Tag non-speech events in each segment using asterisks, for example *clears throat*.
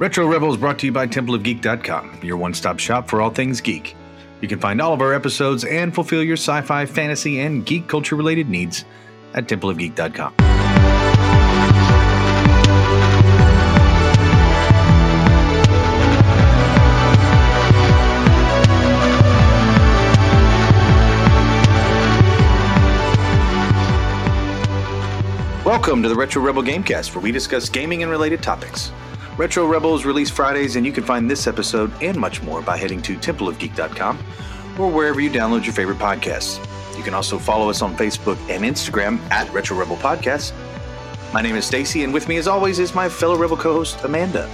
Retro Rebels brought to you by TempleOfGeek.com, your one stop shop for all things geek. You can find all of our episodes and fulfill your sci fi, fantasy, and geek culture related needs at TempleOfGeek.com. Welcome to the Retro Rebel Gamecast, where we discuss gaming and related topics. Retro Rebels release Fridays, and you can find this episode and much more by heading to templeofgeek.com or wherever you download your favorite podcasts. You can also follow us on Facebook and Instagram at Retro Rebel Podcast. My name is Stacy, and with me, as always, is my fellow Rebel co-host Amanda.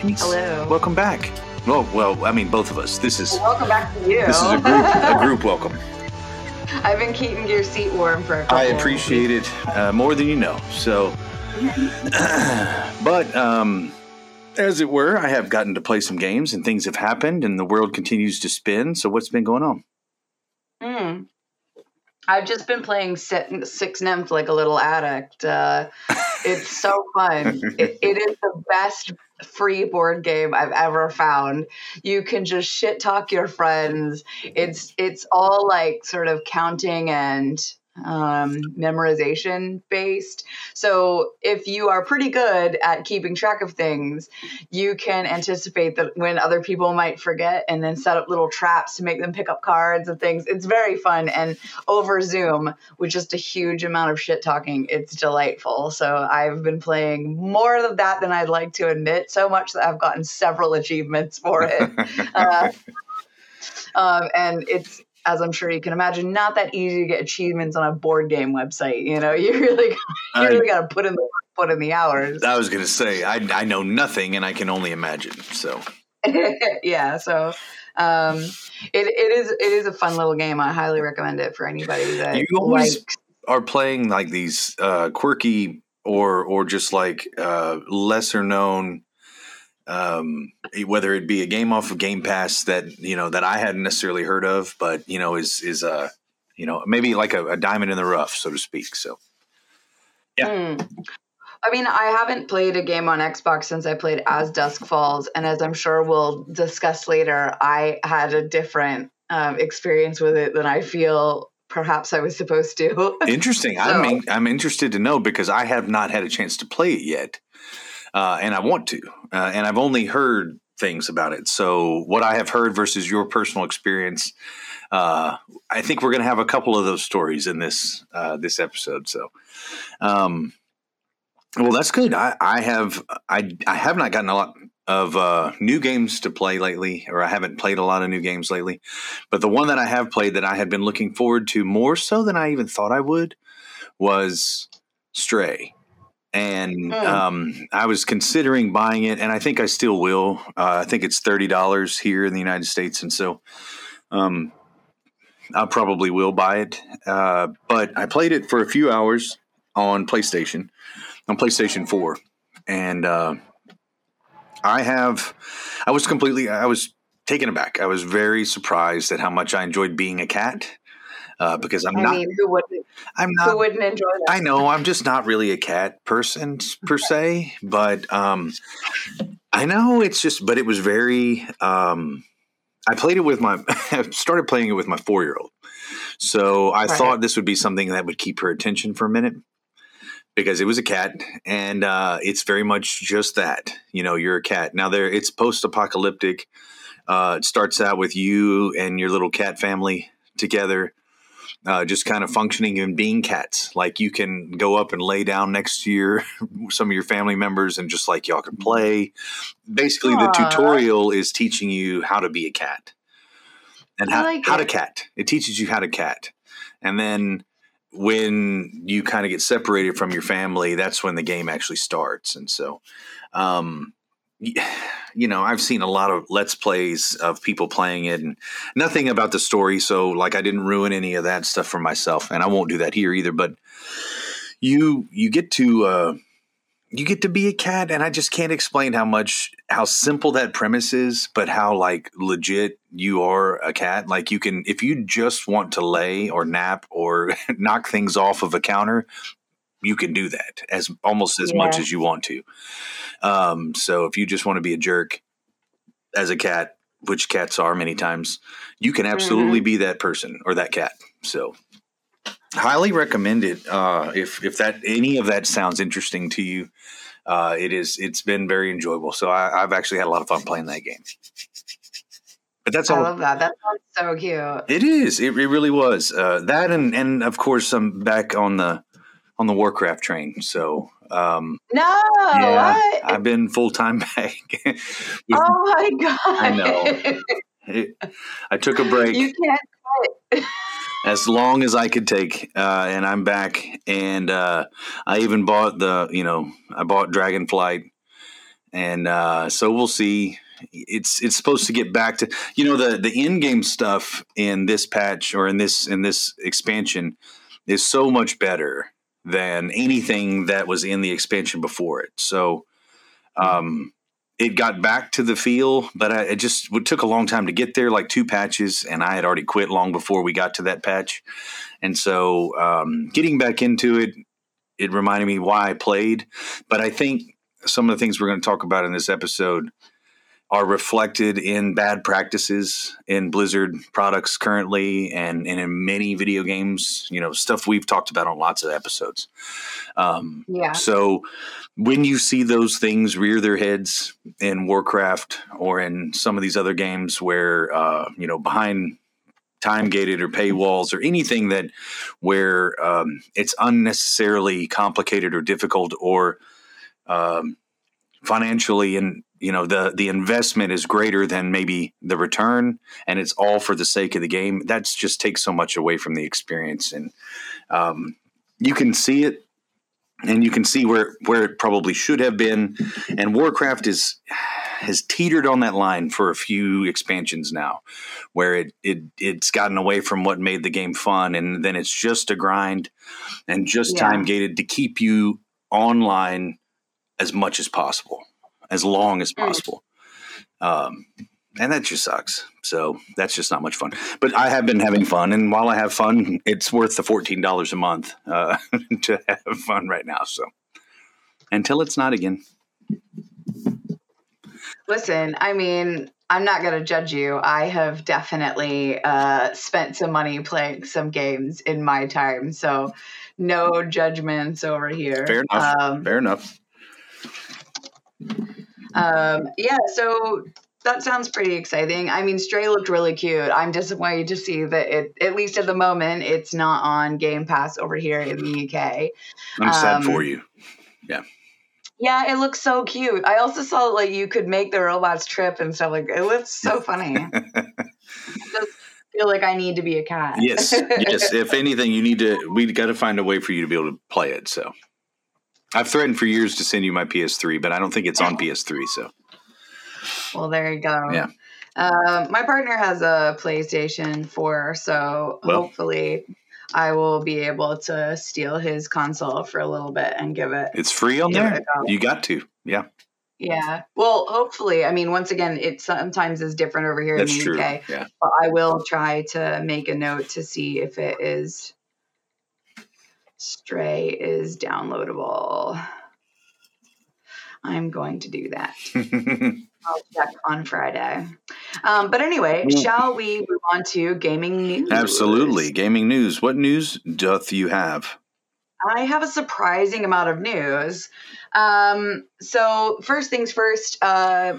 Peace. Hello. Welcome back. Well, well, I mean, both of us. This is Welcome back to you. this is a group a group welcome. *laughs* I've been keeping your seat warm for a couple I appreciate it uh, more than you know. So, *clears throat* but um, as it were, I have gotten to play some games, and things have happened, and the world continues to spin. So, what's been going on? Mm. I've just been playing Six, Six Nimmt like a little addict. Uh, *laughs* it's so fun. it, it is the best free board game I've ever found. You can just shit talk your friends. It's it's all like sort of counting and um, memorization based. So if you are pretty good at keeping track of things, you can anticipate that when other people might forget and then set up little traps to make them pick up cards and things. It's very fun. And over Zoom with just a huge amount of shit talking, it's delightful. So I've been playing more of that than I'd like to admit, so much that I've gotten several achievements for it. *laughs* uh, um, and it's as I'm sure you can imagine, not that easy to get achievements on a board game website. You know, *laughs* you really, you I- really got to put in the put in the hours. I was going to say I, I know nothing, and I can only imagine. So, *laughs* yeah, so um, it it is it is a fun little game. I highly recommend it for anybody that You always- likes. are playing like these uh, quirky or or just like uh, lesser known um, whether it be a game off of Game Pass that you know that I hadn't necessarily heard of, but you know is is uh, you know maybe like a, a diamond in the rough, so to speak. So Yeah. Mm. I mean, I haven't played a game on Xbox since I played As Dusk Falls, and as I'm sure we'll discuss later, I had a different um, experience with it than I feel perhaps I was supposed to. *laughs* interesting. So- I'm in, I'm interested to know because I have not had a chance to play it yet, uh, and I want to, uh, and I've only heard things about it. So what I have heard versus your personal experience. Uh, I think we're going to have a couple of those stories in this uh, this episode. So, um, well, that's good. I, I have I I have not gotten a lot of uh, new games to play lately, or I haven't played a lot of new games lately. But the one that I have played that I had been looking forward to more so than I even thought I would was Stray. And Hmm. um, I was considering buying it, and I think I still will. Uh, I think it's thirty dollars here in the United States, and so um, I probably will buy it. Uh, but I played it for a few hours on PlayStation, on PlayStation Four, and uh, I have. I was completely. I was taken aback. I was very surprised at how much I enjoyed being a cat. Uh, because I'm I not. mean, who wouldn't I'm not. who wouldn't enjoy that? I know I'm just not really a cat person per se, but um, I know it's just. But it was very. Um, I played it with my. *laughs* I started playing it with my four year old, so I Right. thought this would be something that would keep her attention for a minute because it was a cat, and uh, it's very much just that. You know, you're a cat. Now there, it's post apocalyptic. Uh, it starts out with you and your little cat family together uh, just kind of functioning and being cats. Like you can go up and lay down next to your *laughs* some of your family members and just like y'all can play. Basically, the tutorial is teaching you how to be a cat and how, like how to cat. It teaches you how to cat, and then when you kind of get separated from your family, that's when the game actually starts. And so, um, *sighs* you know, I've seen a lot of let's plays of people playing it, and nothing about the story. So, like, I didn't ruin any of that stuff for myself, and I won't do that here either. But you you get to uh, you get to be a cat, and I just can't explain how much how simple that premise is, but how like legit you are a cat. Like you can if you just want to lay or nap or *laughs* knock things off of a counter. You can do that as almost as yeah. much as you want to. Um, so if you just want to be a jerk as a cat, which cats are many times, you can absolutely mm-hmm. be that person or that cat. So highly recommend it. Uh, if if that any of that sounds interesting to you, uh, it is. It's been very enjoyable. So I, have actually had a lot of fun playing that game. But that's all. I love that. That sounds so cute. It is. It, it really was. Uh, that and and of course I'm back on the on the Warcraft train. So um, no, yeah, what? I've been full time *laughs* back. oh my god! I know. It, I took a break. You can't quit. as long as I could take, uh, and I'm back. And uh, I even bought the, you know, I bought Dragonflight, and uh, so we'll see. It's it's supposed to get back to you know the the in game stuff in this patch or in this in this expansion is so much better than anything that was in the expansion before it. So um, it got back to the feel, but I, it just it took a long time to get there, like two patches, and I had already quit long before we got to that patch. And so um, getting back into it, it reminded me why I played. But I think some of the things we're going to talk about in this episode are reflected in bad practices in Blizzard products currently and, and in many video games, you know, stuff we've talked about on lots of episodes. Um, yeah. So when you see those things rear their heads in Warcraft or in some of these other games where, uh, you know, behind time gated or paywalls or anything that where um, it's unnecessarily complicated or difficult or um, financially and you know the the investment is greater than maybe the return and it's all for the sake of the game. That's just takes so much away from the experience and um, you can see it and you can see where where it probably should have been. And warcraft is has teetered on that line for a few expansions now where it, it it's gotten away from what made the game fun and then it's just a grind and just yeah. time gated to keep you online as much as possible as long as possible. Um, and that just sucks. So that's just not much fun. But I have been having fun, and while I have fun, it's worth the fourteen dollars a month uh, *laughs* to have fun right now. So until it's not again. Listen, I mean, I'm not going to judge you. I have definitely uh, spent some money playing some games in my time, so no judgments over here. Fair enough. Um, Fair enough. Um, yeah, so that sounds pretty exciting. I mean, Stray looked really cute. I'm disappointed to see that it, at least at the moment, it's not on Game Pass over here in the UK. I'm sad um, for you. Yeah. Yeah, it looks so cute. I also saw like you could make the robots trip and stuff like it looks so *laughs* funny. *laughs* just feel like I need to be a cat. yes, yes. *laughs* If anything, you need to. We've got to find a way for you to be able to play it. So I've threatened for years to send you my PS3, but I don't think it's on PS3. So, well, there you go. Yeah. Uh, my partner has a PlayStation 4, so well, hopefully I will be able to steal his console for a little bit and give it. It's free on there. You got to, yeah. Yeah. Well, hopefully. I mean, once again, it sometimes is different over here That's in the true. UK. Yeah. But I will try to make a note to see if it is Stray is downloadable. I'm going to do that. *laughs* I'll check on Friday. Um, but anyway, shall we move on to gaming news? Absolutely. Gaming news. What news doth you have? I have a surprising amount of news. Um, so, first things first, uh,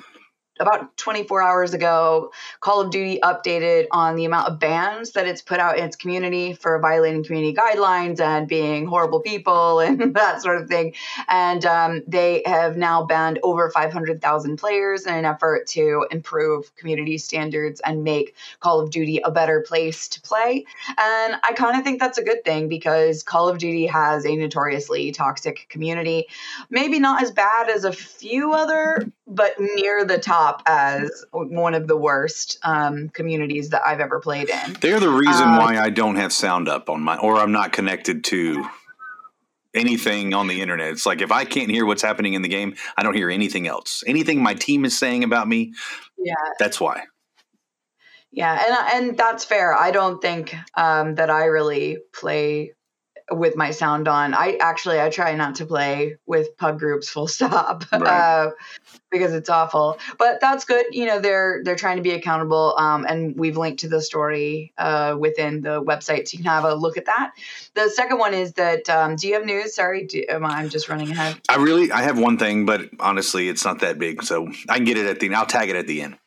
about 24 hours ago, Call of Duty updated on the amount of bans that it's put out in its community for violating community guidelines and being horrible people *laughs* and that sort of thing. And um, they have now banned over 500,000 players in an effort to improve community standards and make Call of Duty a better place to play. And I kind of think that's a good thing because Call of Duty has a notoriously toxic community. Maybe not as bad as a few other, but near the top top as one of the worst um, communities that I've ever played in. They're the reason uh, why I don't have sound up on my, or I'm not connected to anything on the internet. It's like if I can't hear what's happening in the game, I don't hear anything else. Anything my team is saying about me, yeah, that's why. Yeah, and and that's fair. I don't think um, that I really play with my sound on. I actually I try not to play with pug groups full stop *laughs* right. uh, because it's awful. But that's good. You know they're they're trying to be accountable, um, and we've linked to the story uh, within the website, so you can have a look at that. The second one is that um, do you have news? Sorry, do, am I, I'm just running ahead. I really I have one thing, but honestly, it's not that big, so I can get it at the. I'll tag it at the end.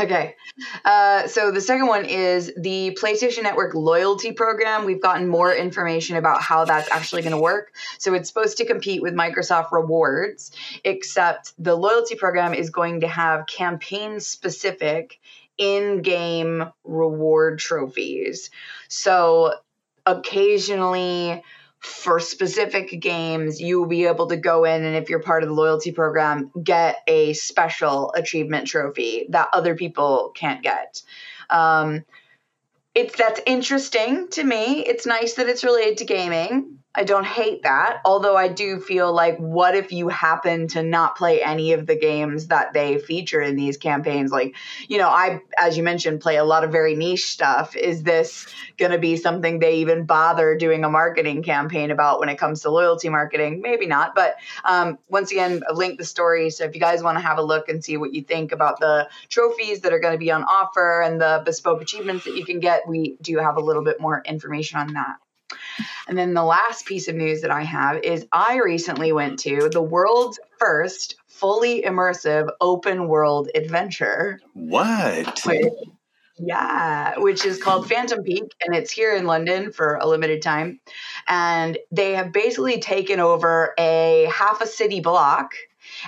Okay. Uh, so the second one is the PlayStation Network loyalty program. We've gotten more information about how that's actually going to work. So it's supposed to compete with Microsoft Rewards, except the loyalty program is going to have campaign specific in game reward trophies. So occasionally, for specific games, you will be able to go in and if you're part of the loyalty program, get a special achievement trophy that other people can't get. Um, it's that's interesting to me. It's nice that it's related to gaming. I don't hate that. Although I do feel like, what if you happen to not play any of the games that they feature in these campaigns? Like, you know, I, as you mentioned, play a lot of very niche stuff. Is this going to be something they even bother doing a marketing campaign about when it comes to loyalty marketing? Maybe not. But um, once again, I've the story. So if you guys want to have a look and see what you think about the trophies that are going to be on offer and the bespoke achievements that you can get, we do have a little bit more information on that. And then the last piece of news that I have is I recently went to the world's first fully immersive open world adventure. What? Which, yeah, which is called Phantom Peak, and it's here in London for a limited time. And they have basically taken over a half a city block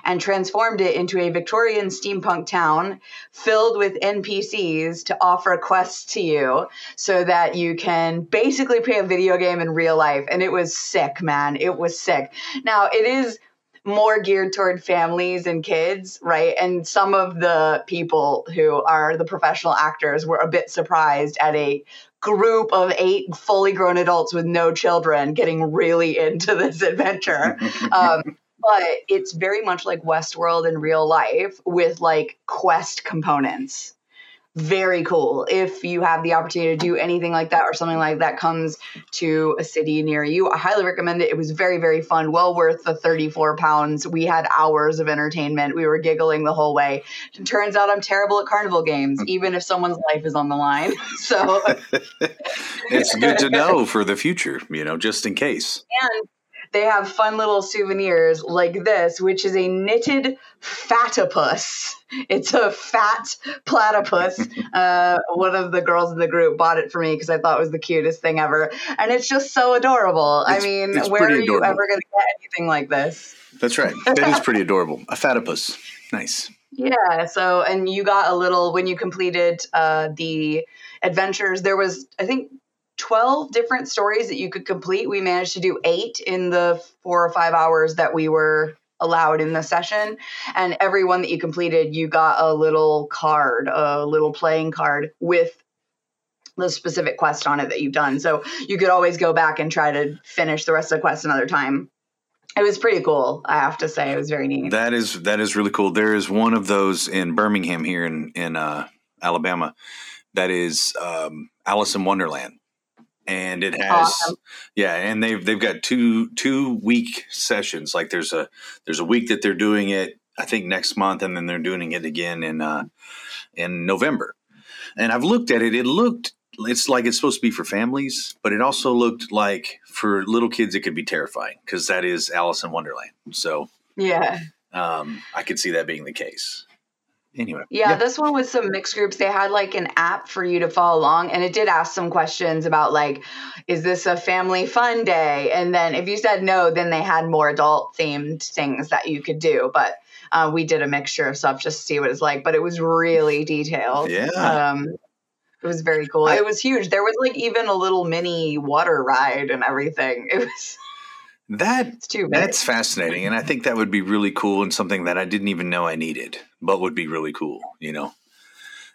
and transformed it into a Victorian steampunk town filled with NPCs to offer quests to you so that you can basically play a video game in real life. And it was sick, man. It was sick. Now, it is more geared toward families and kids, right? And some of the people who are the professional actors were a bit surprised at a group of eight fully grown adults with no children getting really into this *laughs* adventure. um, but it's very much like Westworld in real life with like quest components. Very cool. If you have the opportunity to do anything like that or something like that comes to a city near you, I highly recommend it. It was very, very fun. Well worth the 34 pounds. We had hours of entertainment. We were giggling the whole way. It turns out I'm terrible at carnival games, mm. even if someone's life is on the line. *laughs* So *laughs* it's good to know for the future, you know, just in case. And they have fun little souvenirs like this, which is a knitted fatipus. It's a fat platypus. *laughs* Uh, one of the girls in the group bought it for me because I thought it was the cutest thing ever. And it's just so adorable. It's, I mean, where are you ever going to get anything like this? That's right. That is pretty adorable. A fatipus. Nice. Yeah. So, and you got a little when you completed uh, the adventures. There was, I think, 12 different stories that you could complete. We managed to do eight in the four or five hours that we were allowed in the session. And every one that you completed, you got a little card, a little playing card with the specific quest on it that you've done. So you could always go back and try to finish the rest of the quest another time. It was pretty cool, I have to say. It was very neat. That is that is really cool. There is one of those in Birmingham here in in uh, Alabama. That is um, Alice in Wonderland and it has awesome. yeah and they've they've got two two week sessions. Like there's a there's a week that they're doing it i think next month and then they're doing it again in uh in november. And i've looked at it. It looked it's like it's supposed to be for families but it also looked like for little kids it could be terrifying because that is alice in wonderland. So yeah. um i could see that being the case anyway. Yeah, yeah, this one was some mixed groups. They had like an app for you to follow along, and it did ask some questions about like, is this a family fun day? And then if you said no, then they had more adult themed things that you could do. But uh, we did a mixture of stuff just to see what it's like. But it was really detailed. Yeah. Um, it was very cool. I, it was huge. There was like even a little mini water ride and everything. It was that that's fascinating, and I think that would be really cool and something that I didn't even know I needed, but would be really cool. You know,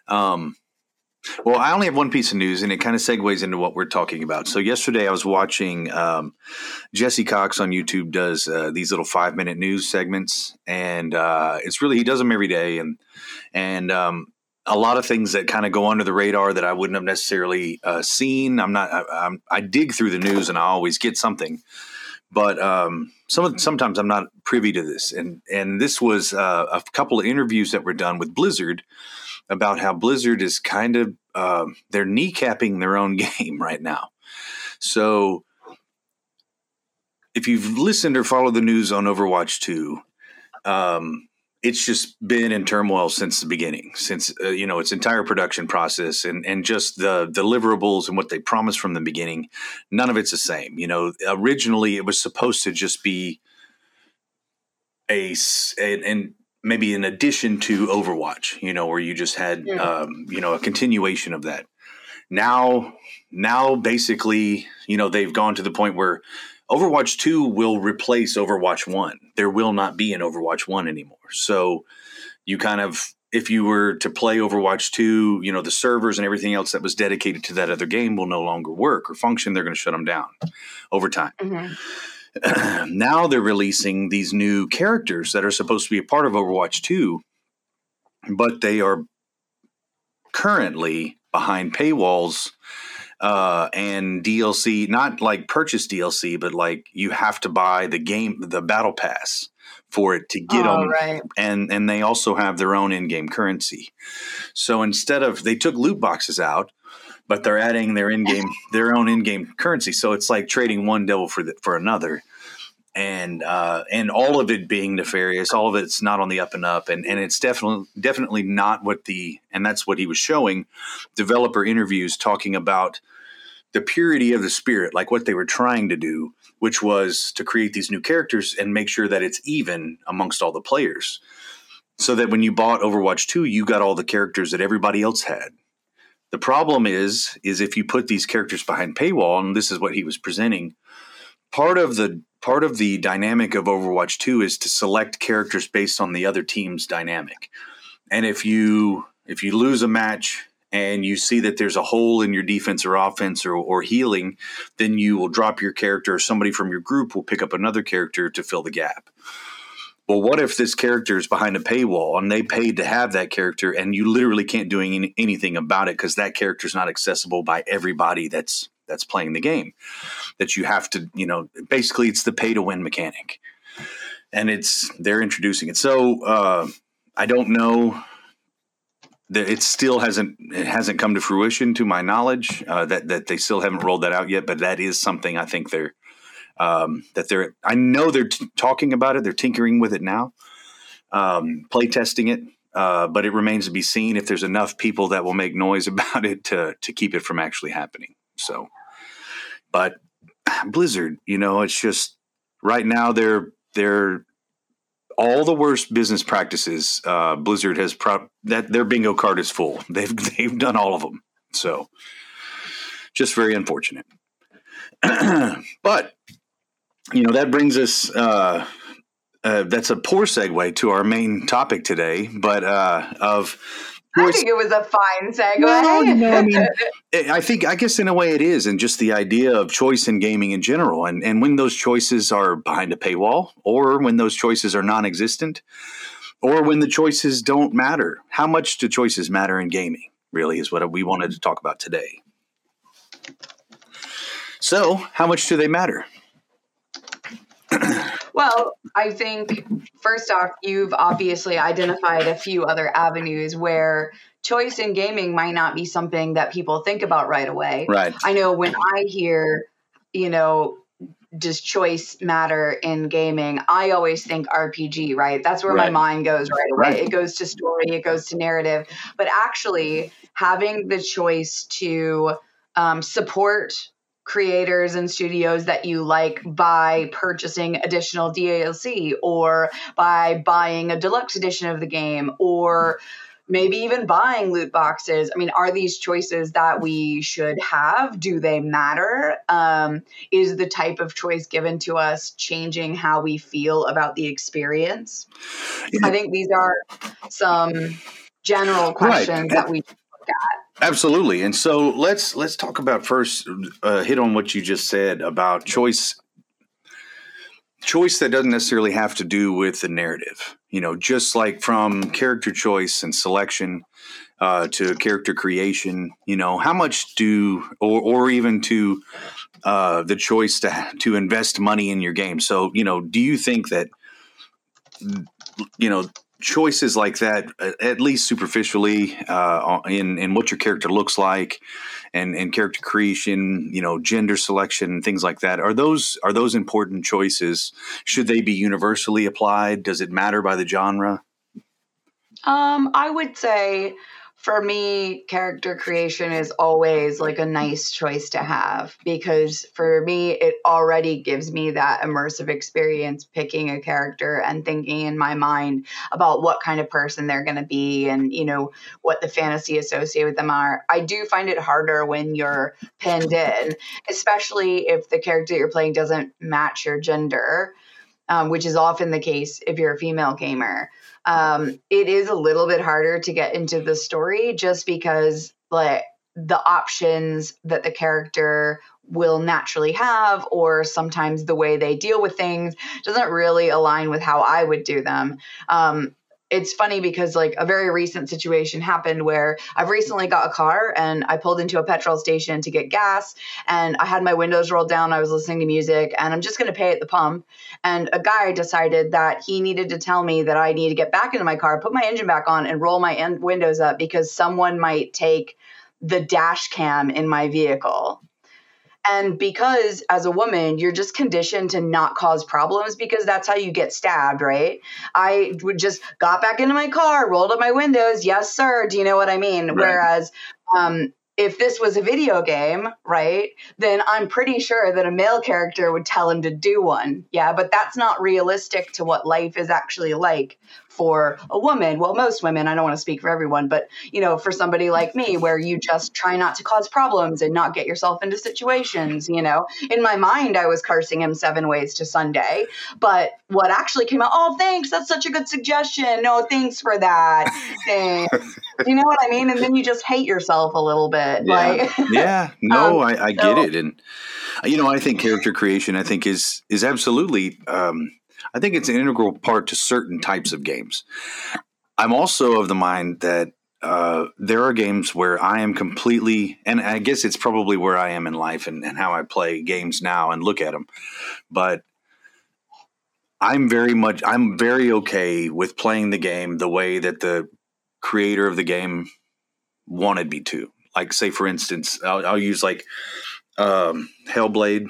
um, well, I only have one piece of news, and it kind of segues into what we're talking about. So yesterday, I was watching um, Jesse Cox on YouTube does uh, these little five minute news segments, and uh, it's really he does them every day, and and um, a lot of things that kind of go under the radar that I wouldn't have necessarily uh, seen. I'm not. I, I'm, I dig through the news and I always get something, but um, some sometimes I'm not privy to this. And and this was uh, a couple of interviews that were done with Blizzard about how Blizzard is kind of uh, they're kneecapping their own *laughs* game right now. So if you've listened or followed the news on Overwatch 2, um, it's just been in turmoil since the beginning, since uh, you know its entire production process and and just the deliverables and what they promised from the beginning. None of it's the same. You know, originally it was supposed to just be a and maybe in addition to Overwatch. You know, where you just had yeah. um, you know a continuation of that. Now, now basically, you know, they've gone to the point where Overwatch 2 will replace Overwatch 1. There will not be an Overwatch 1 anymore. So you kind of if you were to play Overwatch 2, you know, the servers and everything else that was dedicated to that other game will no longer work or function. They're going to shut them down over time. Mm-hmm. *clears throat* now they're releasing these new characters that are supposed to be a part of Overwatch 2, but they are currently behind paywalls uh, and DLC, not like purchase DLC, but like you have to buy the game, the battle pass for it to get oh, them. Right. And and they also have their own in-game currency. So instead of they took loot boxes out, but they're adding their in-game *laughs* their own in-game currency. So it's like trading one devil for the, for another. And uh, and all of it being nefarious, all of it's not on the up and up, and, and it's definitely definitely not what the and that's what he was showing. Developer interviews talking about the purity of the spirit, like what they were trying to do, which was to create these new characters and make sure that it's even amongst all the players. So that when you bought Overwatch 2, you got all the characters that everybody else had. The problem is, is if you put these characters behind paywall, and this is what he was presenting, part of the part of the dynamic of Overwatch 2 is to select characters based on the other team's dynamic. And if you if you lose a match and you see that there's a hole in your defense or offense or, or healing, then you will drop your character somebody from your group will pick up another character to fill the gap. Well, what if this character is behind a paywall and they paid to have that character and you literally can't do any, anything about it because that character is not accessible by everybody that's that's playing the game. That you have to you know basically it's the pay to win mechanic. And it's they're introducing it. So uh, i don't know it still hasn't it hasn't come to fruition to my knowledge uh, that that they still haven't rolled that out yet but that is something i think they're um, that they're i know they're t- talking about it they're tinkering with it now um, play testing it uh, but it remains to be seen if there's enough people that will make noise *laughs* about it to to keep it from actually happening so. But *clears throat* blizzard you know it's just right now they're they're all the worst business practices uh, Blizzard has pro- that their bingo card is full. *laughs* They've they've done all of them. So just very unfortunate. *clears throat* but you know that brings us. Uh, uh, that's a poor segue to our main topic today, but uh, of I think it was a fine segue. No, no, I *laughs* mean, I think I guess in a way it is, and just the idea of choice in gaming in general, and and when those choices are behind a paywall, or when those choices are non-existent, or when the choices don't matter. How much do choices matter in gaming? Really, is what we wanted to talk about today. So, how much do they matter? Well, I think first off, you've obviously identified a few other avenues where choice in gaming might not be something that people think about right away. Right. I know when I hear, you know, does choice matter in gaming? I always think RPG, right? That's where right. my mind goes right away. Right. It goes to story, it goes to narrative. But actually, having the choice to um, support creators and studios that you like by purchasing additional DLC or by buying a deluxe edition of the game or maybe even buying loot boxes. I mean, are these choices that we should have? Do they matter? Um, is the type of choice given to us changing how we feel about the experience? Yeah. I think these are some general questions right. that we look at. Absolutely. And so let's let's talk about first uh, hit on what you just said about choice choice that doesn't necessarily have to do with the narrative. You know, just like from character choice and selection uh, to character creation. You know, how much do, or, or even to uh, the choice to to invest money in your game. So, you know, do you think that, you know, choices like that, at least superficially, uh, in in what your character looks like, and and character creation, you know, gender selection, things like that, are those are those important choices? Should they be universally applied? Does it matter by the genre? Um, I would say for me, character creation is always like a nice choice to have because for me, it already gives me that immersive experience picking a character and thinking in my mind about what kind of person they're going to be and, you know, what the fantasy associated with them are. I do find it harder when you're pinned in, especially if the character you're playing doesn't match your gender, um, which is often the case if you're a female gamer. Um, it is a little bit harder to get into the story just because like the options that the character will naturally have or sometimes the way they deal with things doesn't really align with how i would do them. Um, it's funny because like a very recent situation happened where I've recently got a car and I pulled into a petrol station to get gas and I had my windows rolled down. I was listening to music and I'm just going to pay at the pump. And a guy decided that he needed to tell me that I need to get back into my car, put my engine back on, and roll my en- windows up because someone might take the dash cam in my vehicle. And because as a woman, you're just conditioned to not cause problems because that's how you get stabbed, right? I would just got back into my car, rolled up my windows. Yes, sir. Do you know what I mean? Right. Whereas, um, if this was a video game, right, then I'm pretty sure that a male character would tell him to do one. Yeah, but that's not realistic to what life is actually like for a woman. Well, most women, I don't want to speak for everyone, but you know, for somebody like me where you just try not to cause problems and not get yourself into situations, you know. In my mind I was cursing him seven ways to Sunday, but what actually came out, oh, thanks, that's such a good suggestion. No, thanks for that. *laughs* you know what I mean? And then you just hate yourself a little bit. Yeah. Like Yeah, *laughs* no, um, I, I, get it. And you know, I think character creation I think is is absolutely um I think it's an integral part to certain types of games. I'm also of the mind that uh, there are games where I am completely, and I guess it's probably where I am in life and, and how I play games now and look at them. But I'm very much, I'm very okay with playing the game the way that the creator of the game wanted me to. Like, say, for instance, I'll, I'll use like um, Hellblade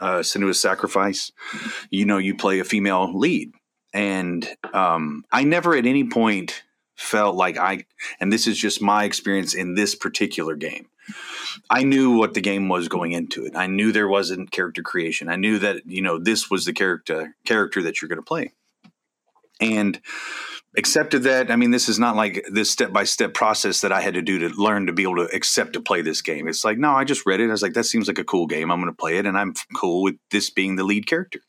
uh, Senua's Sacrifice, you know, you play a female lead. And um, I never at any point felt like I, and this is just my experience in this particular game. I knew what the game was going into it. I knew there wasn't character creation. I knew that you know this was the character character that you're going to play, and accepted that. I mean, this is not like this step by step process that I had to do to learn to be able to accept to play this game. It's like, no, I just read it. I was like, that seems like a cool game. I'm going to play it, and I'm cool with this being the lead character.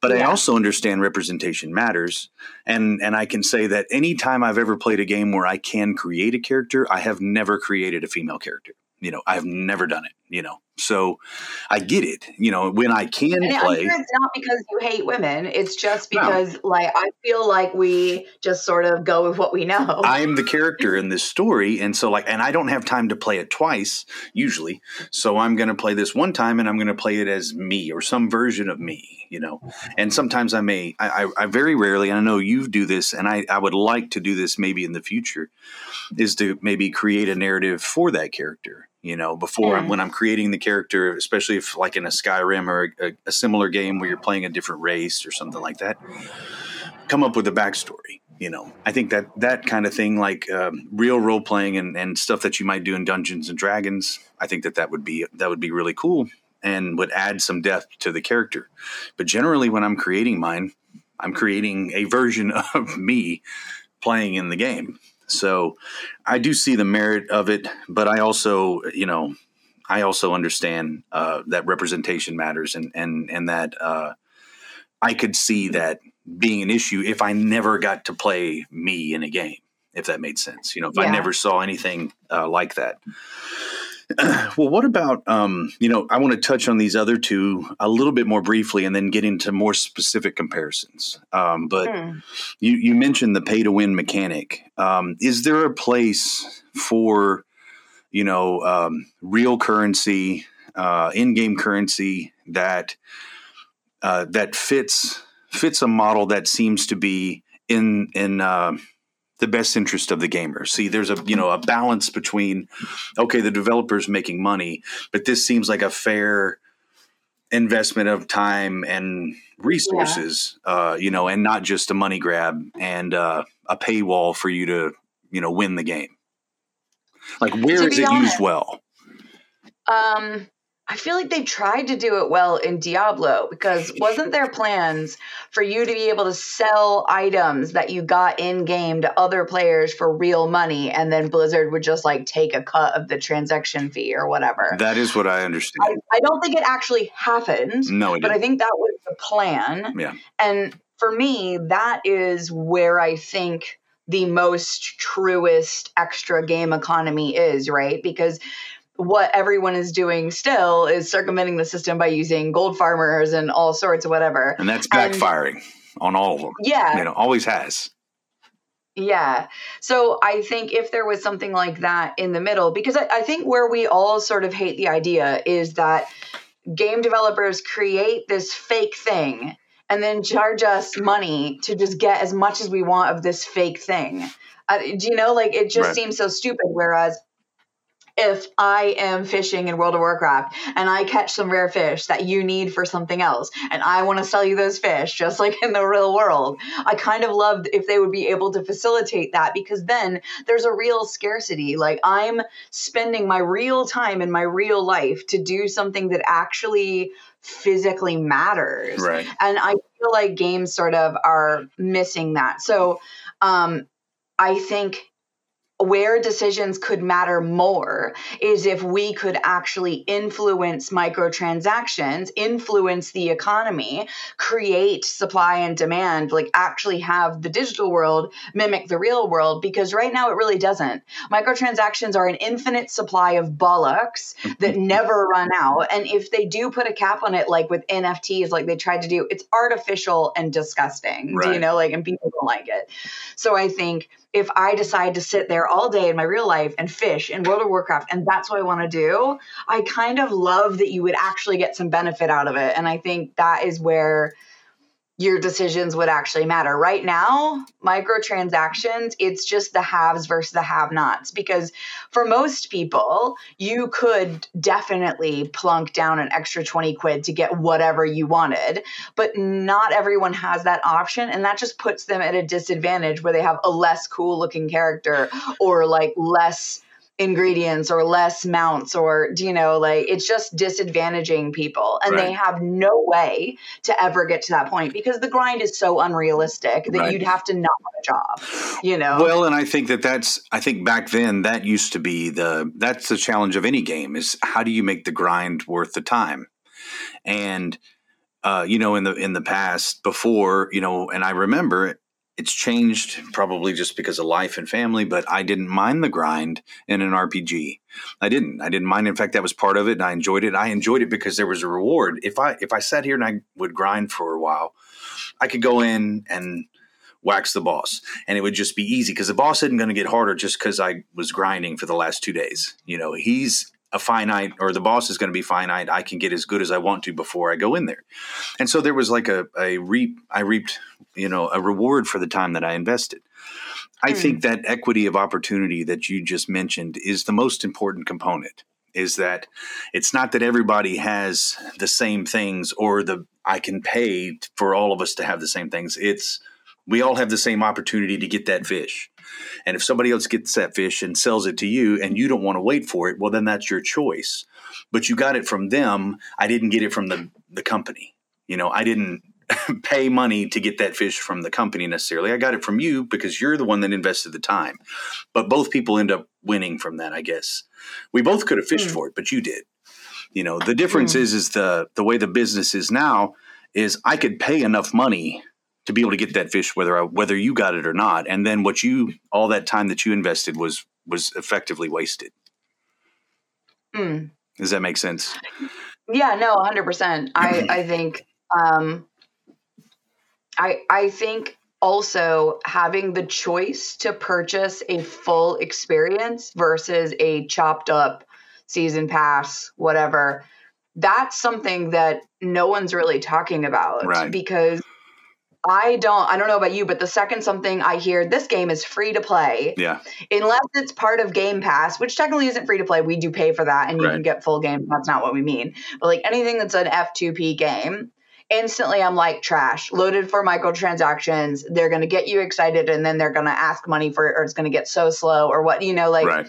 But yeah. I also understand representation matters, and and I can say that anytime I've ever played a game where I can create a character, I have never created a female character. You know, I've never done it. You know, so I get it. You know, when I can and uh, play, it's not because you hate women. It's just because, no. like, I feel like we just sort of go with what we know. I'm the character in this story, and so like, and I don't have time to play it twice usually. So I'm going to play this one time, and I'm going to play it as me or some version of me. You know, and sometimes I may, I, I, I very rarely, and I know you do this, and I, I would like to do this maybe in the future, is to maybe create a narrative for that character you know before I'm, when i'm creating the character especially if like in a skyrim or a, a, similar game where you're playing a different race or something like that come up with a backstory you know. I think that that kind of thing like um, real role playing and, and stuff that you might do in dungeons and dragons i think that that would be that would be really cool and would add some depth to the character. But generally when i'm creating mine i'm creating a version *laughs* of me playing in the game so I do see the merit of it, but I also, you know, I also understand uh, that representation matters, and and and that uh, I could see that being an issue if I never got to play me in a game, if that made sense. You know, if yeah. I never saw anything uh, like that. *clears throat* well, what about um, you know? I want to touch on these other two a little bit more briefly, and then get into more specific comparisons. Um, but hmm. you you mentioned the pay to win mechanic. Um, is there a place for you know um, real currency, uh, in game currency that uh, that fits fits a model that seems to be in in uh, the best interest of the gamer. See, there's a you know a balance between okay, the developer's making money, but this seems like a fair investment of time and resources, yeah. uh, you know, and not just a money grab and uh, a paywall for you to you know win the game. Like, where is it honest, used well? Um, I feel like they tried to do it well in Diablo because *laughs* wasn't there plans for you to be able to sell items that you got in game to other players for real money and then Blizzard would just like take a cut of the transaction fee or whatever? That is what I understand. I, I don't think it actually happened. No, but I think that was the plan. Yeah. And for me, that is where I think the most truest extra game economy is, right? Because what everyone is doing still is circumventing the system by using gold farmers and all sorts of whatever. And that's backfiring and, on all of them. Yeah. You know, always has. Yeah. So I think if there was something like that in the middle, because I, I think where we all sort of hate the idea is that game developers create this fake thing and then charge us money to just get as much as we want of this fake thing. Uh, do you know, like it just right. seems so stupid. Whereas if I am fishing in World of Warcraft and I catch some rare fish that you need for something else and I want to sell you those fish just like in the real world. I kind of loved if they would be able to facilitate that because then there's a real scarcity. Like I'm spending my real time in my real life to do something that actually physically matters. Right. And I feel like games sort of are missing that. So um I think where decisions could matter more is if we could actually influence microtransactions, influence the economy, create supply and demand, like actually have the digital world mimic the real world. Because right now it really doesn't. Microtransactions are an infinite supply of bollocks that mm-hmm. never run out. And if they do put a cap on it, like with NFTs, like they tried to do, it's artificial and disgusting. Right. Do you know? Like, and people don't like it. So I think if I decide to sit there all day in my real life and fish in World of Warcraft and that's what I want to do, I kind of love that you would actually get some benefit out of it. And I think that is where your decisions would actually matter. Right now, microtransactions, it's just the haves versus the have nots. Because for most people, you could definitely plunk down an extra 20 quid to get whatever you wanted, but not everyone has that option. And that just puts them at a disadvantage where they have a less cool looking character or like less ingredients or less mounts or do you know like it's just disadvantaging people and right. they have no way to ever get to that point because the grind is so unrealistic that right. you'd have to not have a job you know well and i think that that's i think back then that used to be the that's the challenge of any game is how do you make the grind worth the time and uh, you know in the in the past before you know and i remember it's changed probably just because of life and family, but I didn't mind the grind in an RPG. I didn't. I didn't mind. In fact, that was part of it, and I enjoyed it. I enjoyed it because there was a reward. If I if I sat here and I would grind for a while, I could go in and wax the boss, and it would just be easy because the boss isn't going to get harder just because I was grinding for the last two days. You know, he's a finite or the boss is going to be finite i can get as good as i want to before i go in there. And so there was like a, a reap i reaped you know a reward for the time that i invested. I mm. think that equity of opportunity that you just mentioned is the most important component is that it's not that everybody has the same things or the i can pay for all of us to have the same things. It's we all have the same opportunity to get that fish and if somebody else gets that fish and sells it to you and you don't want to wait for it, well, then that's your choice. But you got it from them. I didn't get it from the, the company. You know, I didn't *laughs* pay money to get that fish from the company necessarily. I got it from you because you're the one that invested the time. But both people end up winning from that, I guess. We both could have fished mm. for it, but you did. You know, the difference mm. is is the the way the business is now is I could pay enough money to be able to get that fish whether I, whether you got it or not and then what you all that time that you invested was was effectively wasted Mm. Does that make sense? Yeah, no, 100%. I I think um I I think also having the choice to purchase a full experience versus a chopped up season pass, whatever. That's something that no one's really talking about Right. because I don't I don't know about you, but the second something I hear this game is free to play, Yeah. unless it's part of Game Pass, which technically isn't free to play. We do pay for that and you Right. can get full game. That's not what we mean. But like anything that's an F2P game, instantly I'm like trash, loaded for microtransactions. They're going to get you excited and then they're going to ask money for it or it's going to get so slow or what, you know, like right.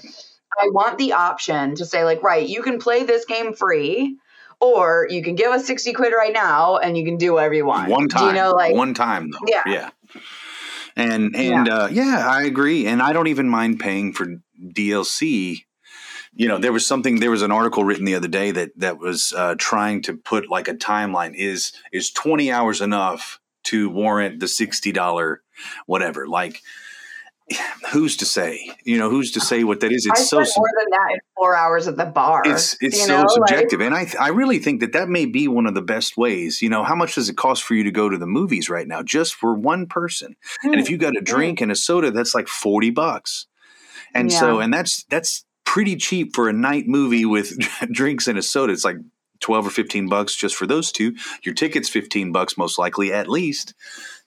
I want the option to say like, right, you can play this game free or you can give us 60 quid right now and you can do whatever you want. One Do time. you know, like, one time though. Yeah. Yeah. And and yeah. Uh, yeah, I agree. And I don't even mind paying for DLC. You know, there was something. There was an article written the other day that that was uh, trying to put like a timeline. Is is twenty hours enough to warrant the sixty dollar whatever? Like, who's to say? You know, who's to say what that is? I It's so spent more than that in four hours at the bar. it's it's so know? subjective, and I th- I really think that that may be one of the best ways. You know, how much does it cost for you to go to the movies right now, just for one person? Like, And if hmm. you got a hmm. drink and a soda, that's like forty bucks. And so, and that's that's pretty cheap for a night movie with *laughs* drinks and a soda. It's like twelve or fifteen bucks just for those two. Your ticket's fifteen bucks most likely at least.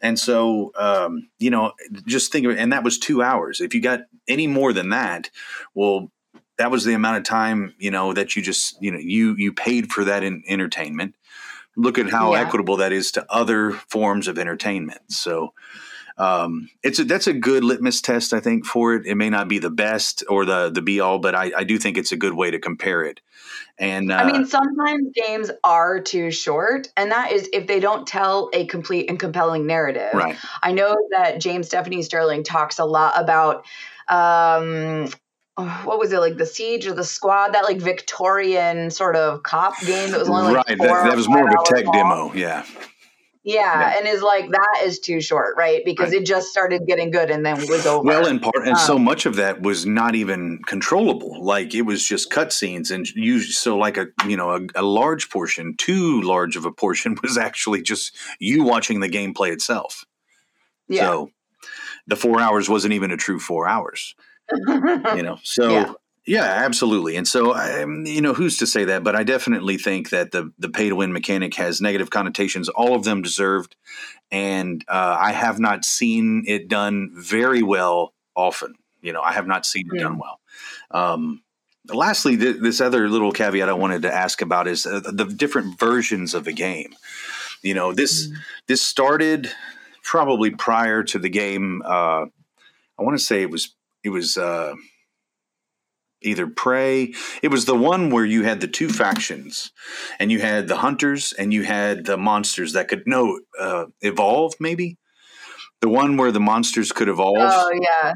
And so, um, you know, just think of it. And that was two hours. If you got any more than that, well, that was the amount of time you know that you just you know you you paid for that in entertainment. Look at how Yeah. equitable that is to other forms of entertainment. So um, it's a, that's a good litmus test, I think, for it. It may not be the best or the the be all, but I, I do think it's a good way to compare it. And uh, I mean, sometimes games are too short, and that is if they don't tell a complete and compelling narrative. right, I know that James Stephanie Sterling talks a lot about um what was it like the siege or the squad that like Victorian sort of cop game that was only like right. That, that was more of a tech long. demo. Yeah, Yeah, Yeah. and is like that is too short, right? Because Right. it just started getting good and then was over. Well, in part, and so Um, much of that was not even controllable. Like it was just cutscenes, and you so like a you know a, a large portion, too large of a portion, *laughs* was actually just you watching the gameplay itself. yeah. So the four hours wasn't even a true four hours. *laughs* You know, so. Yeah. Yeah, absolutely. And so, um, you know, who's to say that? But I definitely think that the the pay to win mechanic has negative connotations. All of them deserved, and uh, I have not seen it done very well. Often, you know, I have not seen it Hmm. done well. Um, lastly, th- this other little caveat I wanted to ask about is uh, the different versions of the game. You know, this this started probably prior to the game. Uh, I want to say it was it was. Either prey. It was the one where you had the two factions and you had the hunters and you had the monsters that could no uh, evolve maybe? The one where the monsters could evolve. Oh yeah,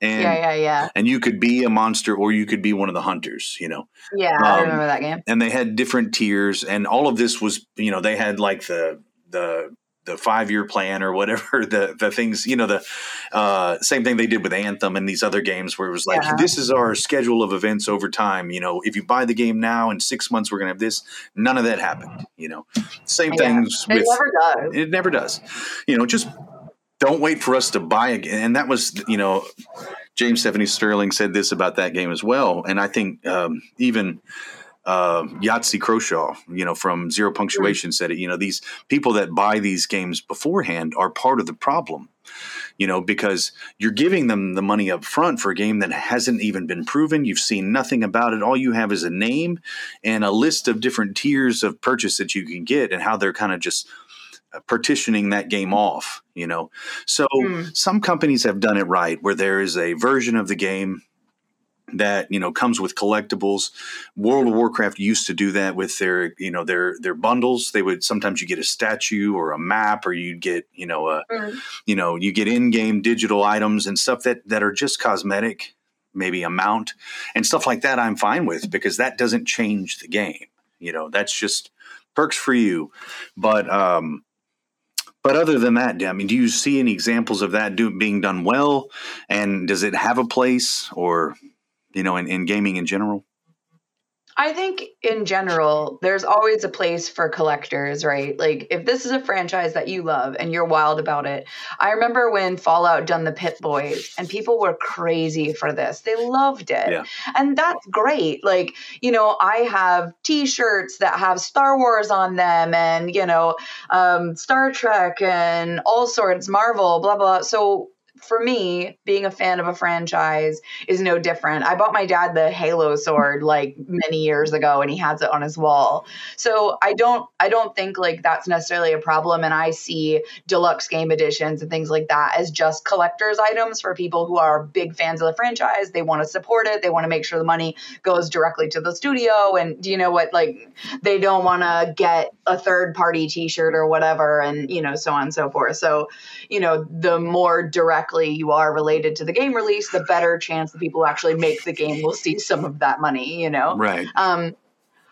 and yeah, yeah, yeah, and you could be a monster or you could be one of the hunters you know? Yeah. I Um, remember that game. and they had different tiers and all of this was you know they had like the the the five year plan or whatever *laughs* the the things you know the uh, same thing they did with Anthem and these other games where it was like Yeah. this is our schedule of events over time you know if you buy the game now in six months we're gonna have this none of that happened you know same Yeah. things It with never does. it never does you know just don't wait for us to buy again and that was you know James Stephanie Sterling said this about that game as well and I think um, even uh, Yahtzee Croshaw, you know, from Zero Punctuation said it. You know, these people that buy these games beforehand are part of the problem. You know, because you're giving them the money up front for a game that hasn't even been proven. You've seen nothing about it. All you have is a name and a list of different tiers of purchase that you can get and how they're kind of just uh, partitioning that game off, you know. So Hmm. some companies have done it right where there is a version of the game that you know comes with collectibles. World of Warcraft used to do that with their you know their their bundles. They would sometimes you get a statue or a map, or you'd get you know a Mm. you know you get in game digital items and stuff that that are just cosmetic, maybe a mount and stuff like that. I'm fine with because that doesn't change the game. You know that's just perks for you, but um. But other than that, I mean, do you see any examples of that do, being done well? And does it have a place, or you know, in, in gaming in general? I think in general, there's always a place for collectors, right? Like if this is a franchise that you love and you're wild about it. I remember when Fallout done the Pip-Boys and people were crazy for this. They loved it. Yeah. And that's great. Like, you know, I have t-shirts that have Star Wars on them and, you know, um, Star Trek and all sorts, Marvel, blah, blah. So for me, being a fan of a franchise is no different. I bought my dad the Halo sword like many years ago and he has it on his wall. So I don't I don't think like that's necessarily a problem and I see deluxe game editions and things like that as just collectors items for people who are big fans of the franchise. They want to support it. They want to make sure the money goes directly to the studio and do you know what like they don't want to get a third party t-shirt or whatever and you know so on and so forth. So, you know, the more direct directly you are related to the game release, the better chance the people who actually make the game will see some of that money, you know? Right. Um,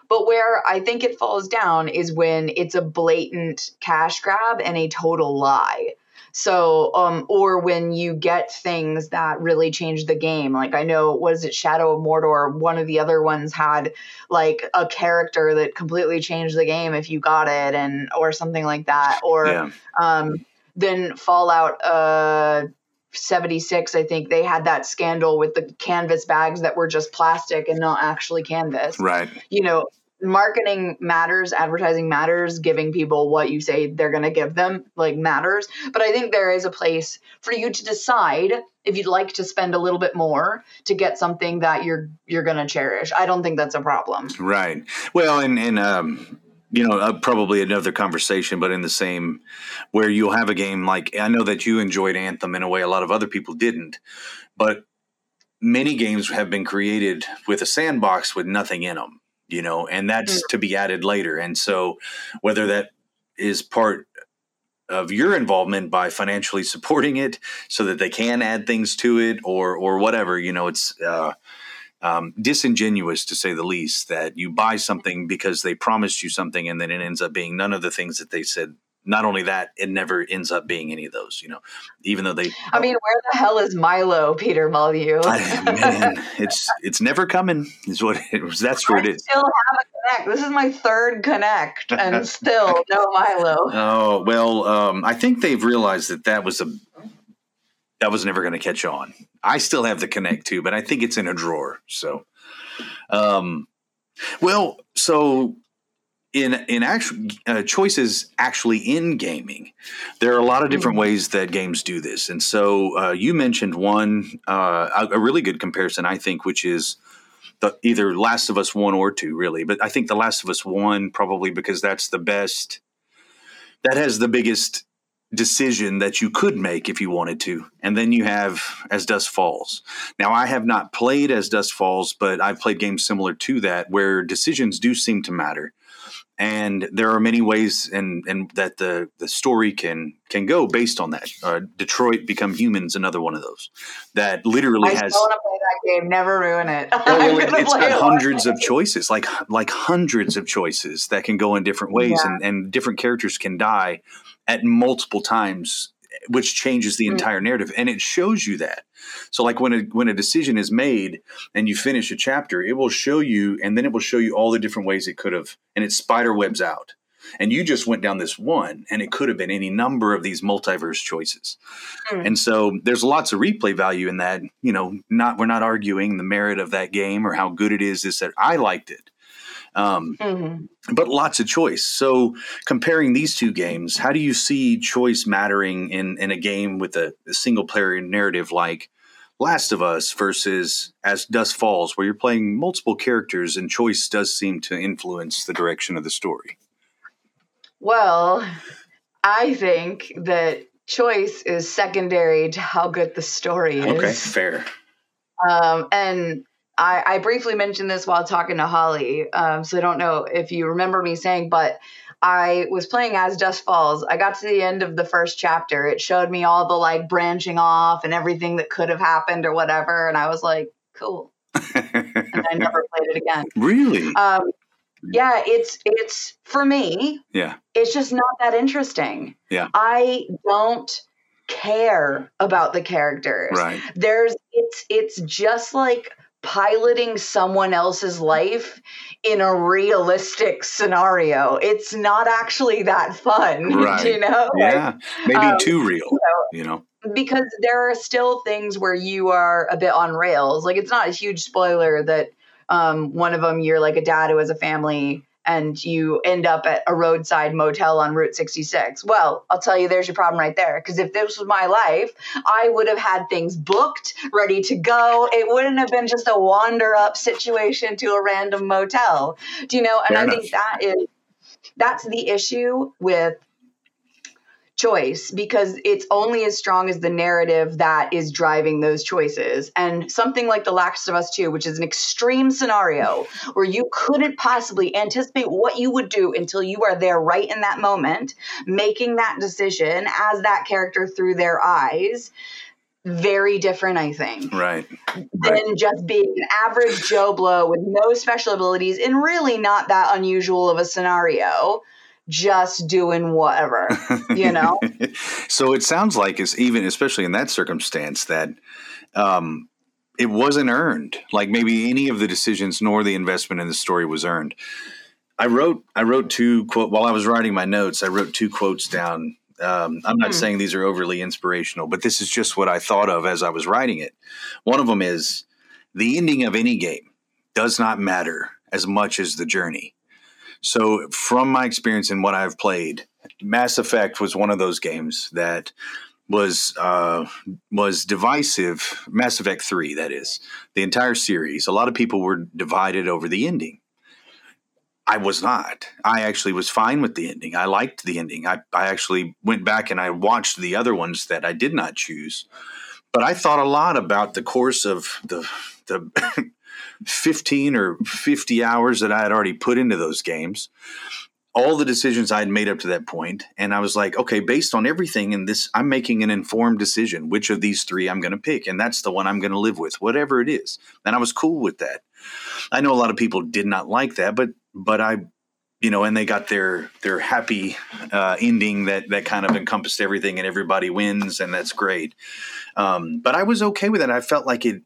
but where I think it falls down is when it's a blatant cash grab and a total lie. So, um, or when you get things that really change the game. Like I know, was it Shadow of Mordor? One of the other ones had like a character that completely changed the game if you got it, and or something like that. Or yeah. um, then Fallout uh, 76 i think they had that scandal with the canvas bags that were just plastic and not actually canvas. Right. You know marketing matters advertising matters giving people what you say they're going to give them like matters. But i think there is a place for you to decide if you'd like to spend a little bit more to get something that you're you're going to cherish. I don't think that's a problem. Right. Well and and um you know, uh, probably another conversation, but in the same where you'll have a game like I know that you enjoyed Anthem in a way a lot of other people didn't, but many games have been created with a sandbox with nothing in them, you know, and that's mm-hmm. to be added later. And so, whether that is part of your involvement by financially supporting it so that they can add things to it or or whatever, you know, it's uh, um, disingenuous to say the least that you buy something because they promised you something and then it ends up being none of the things that they said. Not only that it never ends up being any of those you know even though they i mean where the hell is milo peter Molyneux? man it's it's never coming is what it was that's where it is. Still have a Kinect this is my third Kinect and *laughs* still no milo. Oh well um, i think they've realized that that was a that was never going to catch on. I still have the Kinect too, but I think it's in a drawer. So, um, well, so in in actual uh, choices actually in gaming, there are a lot of different mm-hmm. ways that games do this. And so uh, you mentioned one uh, a, really good comparison, I think, which is. The, either Last of Us one or two, really, but I think The Last of Us one probably because that's the best. That has the biggest decision that you could make if you wanted to. And then you have As Dusk Falls. Now, I have not played As Dusk Falls, but I've played games similar to that where decisions do seem to matter. And there are many ways and and that the, the story can can go based on that. Uh, Detroit Become Humans, another one of those that literally I has. Want to play that game. Never ruin it. *laughs* well, well it, has got hundreds of choices, like like hundreds of choices that can go in different ways, yeah. and and different characters can die at multiple times which changes the mm. entire narrative. And it shows you that. So like when a when a decision is made and you finish a chapter it will show you and then it will show you all the different ways it could have and it spider webs out. And you just went down this one and it could have been any number of these multiverse choices. Mm. and so there's lots of replay value in that you know not we're not arguing the merit of that game or how good it is is that i liked it um, mm-hmm. But lots of choice. So comparing these two games, how do you see choice mattering in in a game with a, a single player narrative like Last of Us versus As Dusk Falls, where you're playing multiple characters and choice does seem to influence the direction of the story? Well, I think that choice is secondary to how good the story is. Okay, fair. Um, and I, I briefly mentioned this while talking to Holly, um, so I don't know if you remember me saying, but I was playing As Dusk Falls. I got to the end of the first chapter. It showed me all the like branching off and everything that could have happened or whatever, and I was like, cool. *laughs* and I never played it again. Really? Um, yeah, it's it's for me. Yeah. It's just not that interesting. Yeah. I don't care about the characters. Right. There's it's it's just like piloting someone else's life in a realistic scenario. It's not actually that fun, *laughs* Right. you know? Yeah. Maybe um, too real, you know, you know? because there are still things where you are a bit on rails. Like it's not a huge spoiler that um, one of them you're like a dad who has a family and you end up at a roadside motel on Route 66. Well, I'll tell you, there's your problem right there. Because if this was my life, I would have had things booked, ready to go. It wouldn't have been just a wander up situation to a random motel. Do you know? And Fair I think that is that's the issue with choice because it's only as strong as the narrative that is driving those choices. And something like The Last of Us 2, which is an extreme scenario where you couldn't possibly anticipate what you would do until you are there right in that moment, making that decision as that character through their eyes. Very different, I think Right. Right. than just being an average Joe Blow with no special abilities in really not that unusual of a scenario, just doing whatever, you know? *laughs* so it sounds like it's even, especially in that circumstance, that um, it wasn't earned. Like maybe any of the decisions nor the investment in the story was earned. I wrote, I wrote two quote while I was writing my notes. I wrote two quotes down. Um, I'm not Hmm. saying these are overly inspirational, but this is just what I thought of as I was writing it. One of them is the ending of any game does not matter as much as the journey. So, from my experience and what I've played, Mass Effect was one of those games that was uh, was divisive. Mass Effect Three, that is the entire series. A lot of people were divided over the ending. I was not. I actually was fine with the ending. I liked the ending. I, I actually went back and I watched the other ones that I did not choose. But I thought a lot about the course of the the *laughs* 15 or 50 hours that I had already put into those games, all the decisions I had made up to that point, and I was like, okay, based on everything in this, I'm making an informed decision which of these three I'm going to pick, and that's the one I'm going to live with, whatever it is. And I was cool with that. I know a lot of people did not like that, but but I, you know, and they got their their happy uh, ending that that kind of encompassed everything, and everybody wins, and that's great. Um, but I was okay with it. I felt like it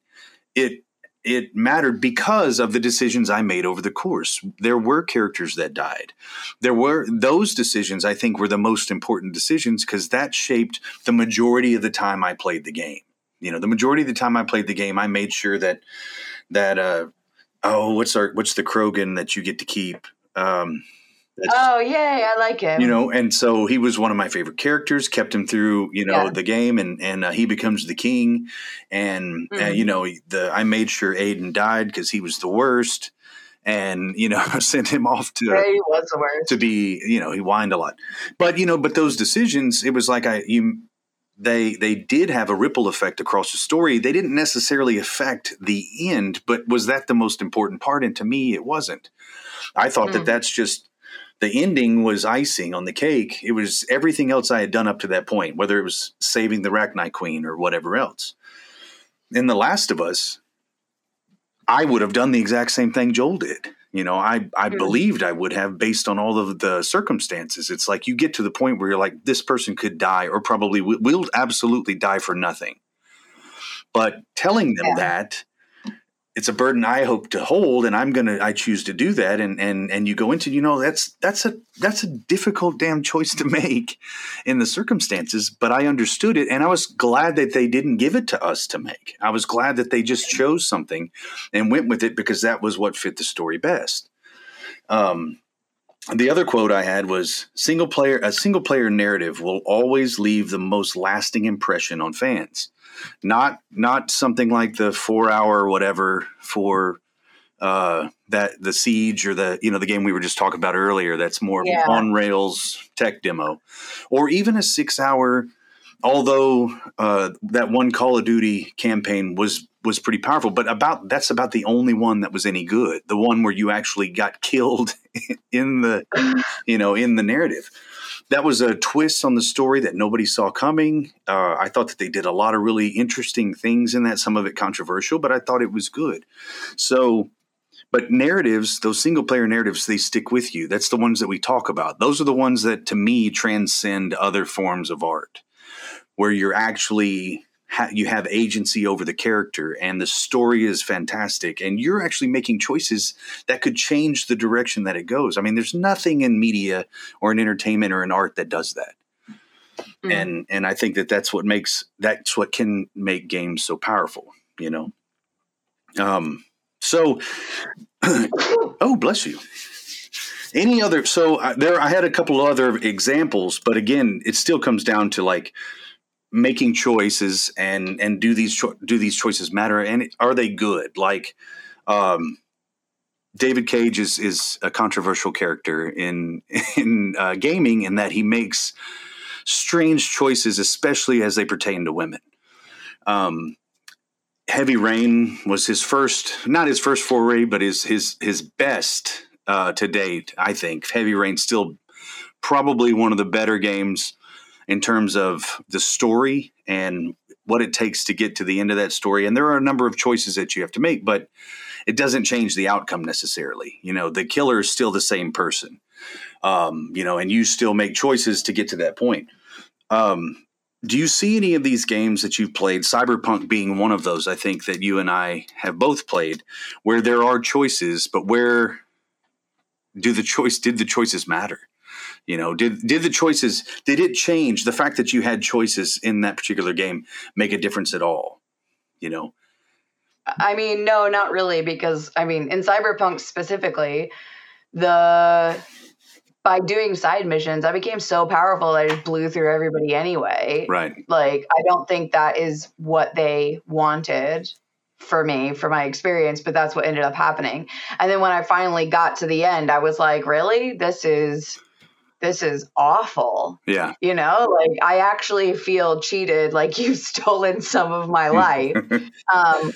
it it mattered because of the decisions I made over the course. There were characters that died. There were those decisions I think were the most important decisions because that shaped the majority of the time I played the game. You know, the majority of the time I played the game, I made sure that that uh oh, what's our what's the Krogan that you get to keep? Um that's, Oh, yay, I like it. you know and so he was one of my favorite characters kept him through you know Yeah. the game and and uh, he becomes the king and uh, Mhm. you know the i made sure aiden died because he was the worst and you know *laughs* sent him off to Ray was the worst. to be you know he whined a lot but you know but those decisions it was like i you they they did have a ripple effect across the story they didn't necessarily affect the end but was that the most important part and to me it wasn't i thought that Mm. that's just the ending was icing on the cake. It was everything else i had done up to that point whether it was saving the Rachni queen or whatever else. In the last of us i would have done the exact same thing joel did. You know i i Mhm. believed i would have based on all of the circumstances. It's like you get to the point where you're like this person could die or probably will, will absolutely die for nothing. But telling them Yeah. that it's a burden I hope to hold, and I'm gonna I choose to do that, and and and you go into you know that's that's a that's a difficult damn choice to *laughs* make in the circumstances, but I understood it, and I was glad that they didn't give it to us to make. I was glad that they just chose something and went with it because that was what fit the story best. Um, the other quote I had was single player a single player narrative will always leave the most lasting impression on fans. Not not something like the 4 hour whatever for uh that the siege or the you know the game we were just talking about earlier that's more of Yeah. an on rails tech demo. Or even a 6 hour although uh that one Call of Duty campaign was was pretty powerful but about that's about the only one that was any good. The one where you actually got *laughs* killed in the you know in the narrative that was a twist on the story that nobody saw coming. Uh, i thought that they did a lot of really interesting things in that some of it controversial but i thought it was good. So but narratives those single player narratives they stick with you. That's the ones that we talk about. Those are the ones that to me transcend other forms of art where you're actually ha- you have agency over the character and the story is fantastic and you're actually making choices that could change the direction that it goes. I mean, there's nothing in media or in entertainment or in art that does that. Mm. And and I think that that's what makes that's what can make games so powerful, you know. Um so *clears throat* oh, bless you. Any other so uh, there I had a couple other examples, but again, it still comes down to like making choices and and do these cho- do these choices matter and are they good like um, David Cage is is a controversial character in *laughs* in uh, gaming in that he makes strange choices, especially as they pertain to women. Um, Heavy Rain was his first, not his first foray, but his his his best uh, to date. I think Heavy Rain still probably one of the better games in terms of the story and what it takes to get to the end of that story. And there are a number of choices that you have to make, but it doesn't change the outcome necessarily. You know, the killer is still the same person. Um, you know, and you still make choices to get to that point. Um, do you see any of these games that you've played, Cyberpunk being one of those, I think that you and I have both played, where there are choices, but where do the choice did the choices matter? You know, did did the choices did it change the fact that you had choices in that particular game make a difference at all? You know, I mean, no, not really, because I mean, in Cyberpunk specifically, the by doing side missions, I became so powerful I just blew through everybody anyway. Right. Like, I don't think that is what they wanted for me for my experience but that's what ended up happening and then when i finally got to the end i was like really this is this is awful. Yeah. You know, like I actually feel cheated, like *laughs* you've stolen some of my life. *laughs* um,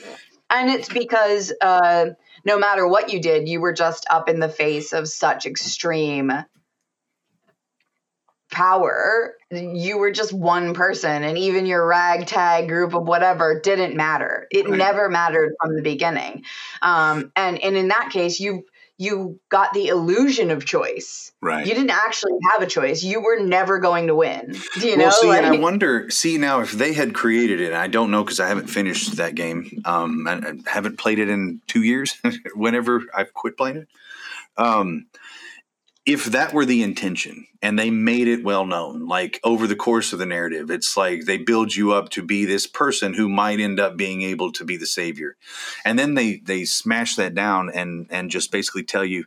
and it's because uh, no matter what you did, you were just up in the face of such extreme power. You were just one person, and even your ragtag group of whatever didn't matter. It right. never mattered from the beginning. Um, and and in that case, you you got the illusion of choice. Right. You didn't actually have a choice. You were never going to win. Do you well, know? see, like, and I wonder. See now, if they had created it, I don't know because I haven't finished that game. Um, I, I haven't played it in two years. *laughs* whenever I've quit playing it. Um, if that were the intention and they made it well known, like over the course of the narrative, it's like they build you up to be this person who might end up being able to be the savior. And then they they smash that down and and just basically tell you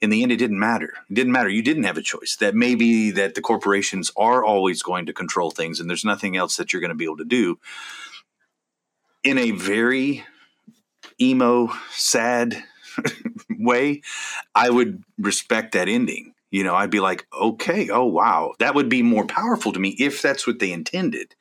in the end it didn't matter. It didn't matter. You didn't have a choice. That maybe that the corporations are always going to control things and there's nothing else that you're going to be able to do. In a very emo, sad *laughs* way, I would respect that ending. You know, I'd be like, okay, oh wow, that would be more powerful to me if that's what they intended.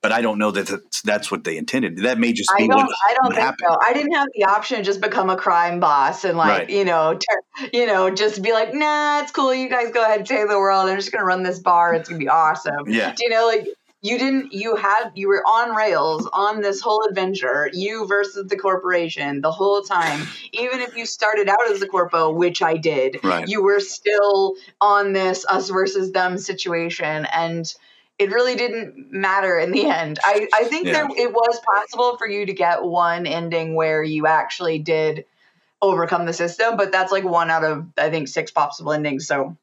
But I don't know that that's, that's what they intended. That may just be I don't, what, I don't think happened. so. I didn't have the option to just become a crime boss and like, Right. you know, ter- you know, just be like, nah, it's cool. You guys go ahead and save the world. I'm just gonna run this bar. It's gonna be awesome. Yeah. Do you know, like you didn't you had you were on rails on this whole adventure you versus the corporation the whole time even if you started out as the corpo which i did Right. you were still on this us versus them situation and it really didn't matter in the end i, I think Yeah. there it was possible for you to get one ending where you actually did overcome the system but that's like one out of i think six possible endings so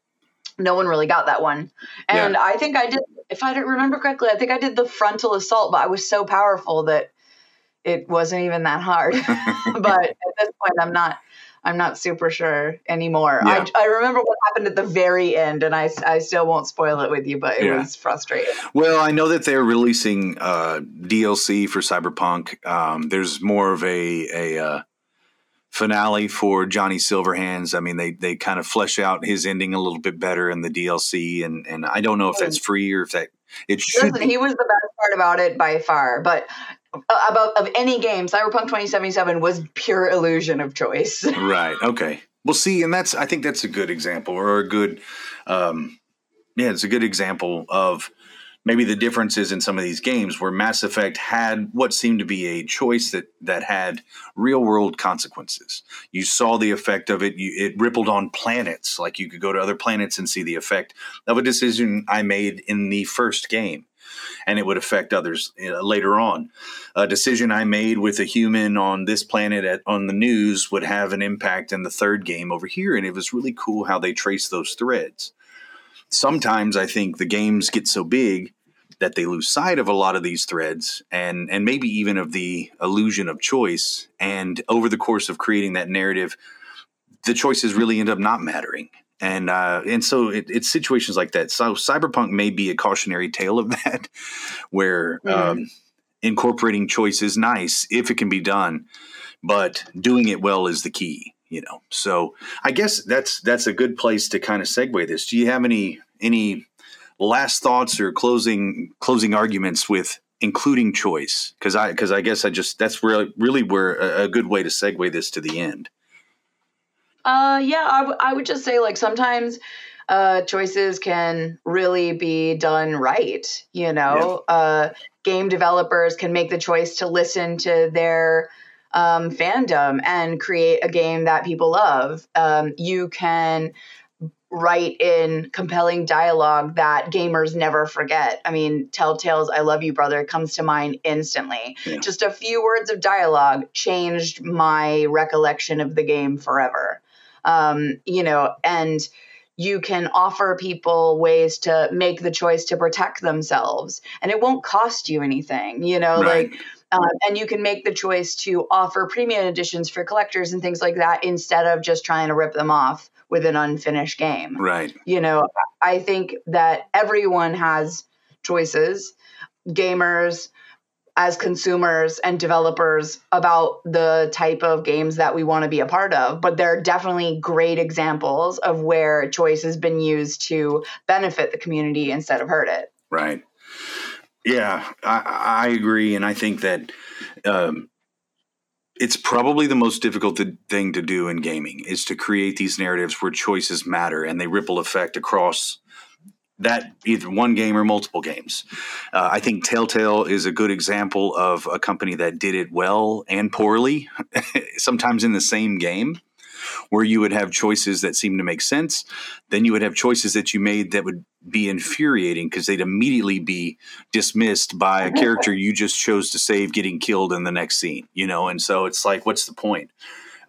no one really got that one. And I think I did, if I don't remember correctly, I think I did the frontal assault, but I was so powerful that it wasn't even that hard. *laughs* *laughs* but at this point, I'm not. I'm not super sure anymore. Yeah. I, I remember what happened at the very end, and I, I still won't spoil it with you, but it Yeah. was frustrating. Well, I know that they're releasing uh, DLC for Cyberpunk. Um, there's more of a a uh, finale for Johnny Silverhands. I mean, they they kind of flesh out his ending a little bit better in the DLC, and and I don't know if that's free or if that it should Listen, he was the best part about it by far, but uh, about of any game, Cyberpunk 2077 was pure illusion of choice. *laughs* Right. Okay. Well, see, and that's I think that's a good example or a good, um, yeah, it's a good example of maybe the differences in some of these games where Mass Effect had what seemed to be a choice that that had real world consequences. You saw the effect of it. You, it rippled on planets. Like you could go to other planets and see the effect of a decision I made in the first game. and it would affect others uh, later on. A decision I made with a human on this planet at, on the news would have an impact in the third game over here, and it was really cool how they traced those threads. Sometimes I think the games get so big that they lose sight of a lot of these threads and and maybe even of the illusion of choice. And over the course of creating that narrative the choices really end up not mattering. And uh, and so it, it's situations like that. So cyberpunk may be a cautionary tale of *laughs* that where mm. um, incorporating choice is nice if it can be done but doing it well is the key you know? So i guess that's that's a good place to kind of segue this. Do you have any any last thoughts or closing closing arguments with including choice? Because i because i guess i just that's really really where a, a, good way to segue this to the end. Uh yeah I, w- I would just say like sometimes uh choices can really be done right you know? Yeah. uh game developers can make the choice to listen to their um, fandom and create a game that people love um, you can write in compelling dialogue that gamers never forget. I mean, Telltale's I Love You Brother comes to mind instantly. Yeah. Just a few words of dialogue changed my recollection of the game forever. Um, you know, and you can offer people ways to make the choice to protect themselves and it won't cost you anything, you know, right. like um, and you can make the choice to offer premium editions for collectors and things like that instead of just trying to rip them off with an unfinished game. Right. You know, I think that everyone has choices, gamers, as consumers and developers about the type of games that we want to be a part of. But there are definitely great examples of where choice has been used to benefit the community instead of hurt it. Right. Yeah, I, I agree. And I think that um, it's probably the most difficult thing to do in gaming is to create these narratives where choices matter and they ripple effect across that either one game or multiple games. Uh, I think Telltale is a good example of a company that did it well and poorly, *laughs* sometimes in the same game where you would have choices that seem to make sense. Then you would have choices that you made that would be infuriating because they'd immediately be dismissed by a character you just chose to save getting killed in the next scene, you know? And so it's like, what's the point?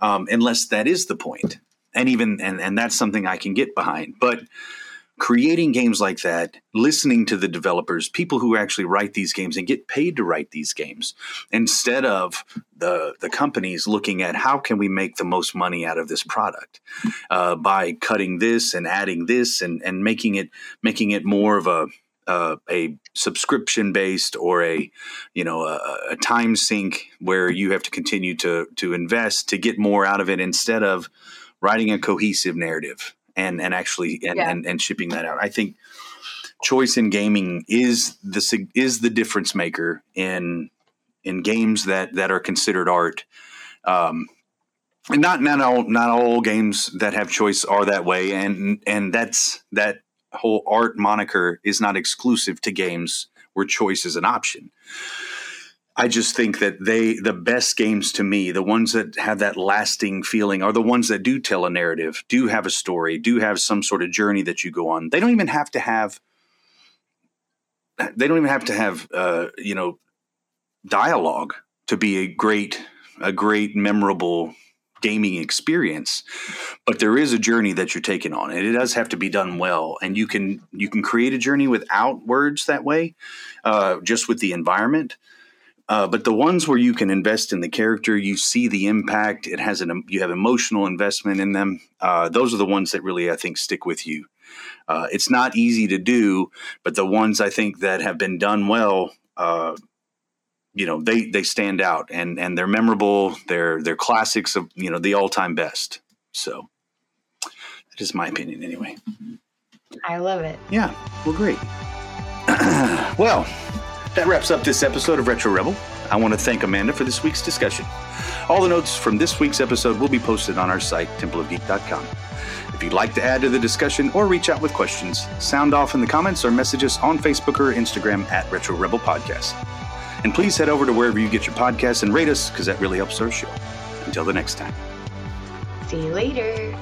Um, unless that is the point. And even, and, and that's something I can get behind. But, creating games like that, listening to the developers, people who actually write these games and get paid to write these games, instead of the the companies looking at how can we make the most money out of this product uh, by cutting this and adding this and and making it making it more of a uh, a subscription based or a you know a, a, time sink where you have to continue to to invest to get more out of it instead of writing a cohesive narrative and and actually and, yeah. and, and shipping that out. I think choice in gaming is the is the difference maker in in games that that are considered art. Um, and not not all not all games that have choice are that way, and and that's that whole art moniker is not exclusive to games where choice is an option. I just think that they, the best games to me, the ones that have that lasting feeling, are the ones that do tell a narrative, do have a story, do have some sort of journey that you go on. They don't even have to have, they don't even have to have, uh, you know, dialogue to be a great, a great, memorable gaming experience but there is a journey that you're taking on and it does have to be done well and you can you can create a journey without words that way uh, just with the environment uh, but the ones where you can invest in the character, you see the impact. It has an you have emotional investment in them. Uh, those are the ones that really I think stick with you. Uh, it's not easy to do, but the ones I think that have been done well, uh, you know, they they stand out and and they're memorable. They're they're classics of you know the all time best. So that is my opinion anyway. I love it. Yeah. Well, great. *clears throat* well. That wraps up this episode of Retro Rebel. I want to thank Amanda for this week's discussion. All the notes from this week's episode will be posted on our site, templeofgeek.com. If you'd like to add to the discussion or reach out with questions, sound off in the comments or message us on Facebook or Instagram at Retro Rebel Podcast. And please head over to wherever you get your podcasts and rate us because that really helps our show. Until the next time. See you later.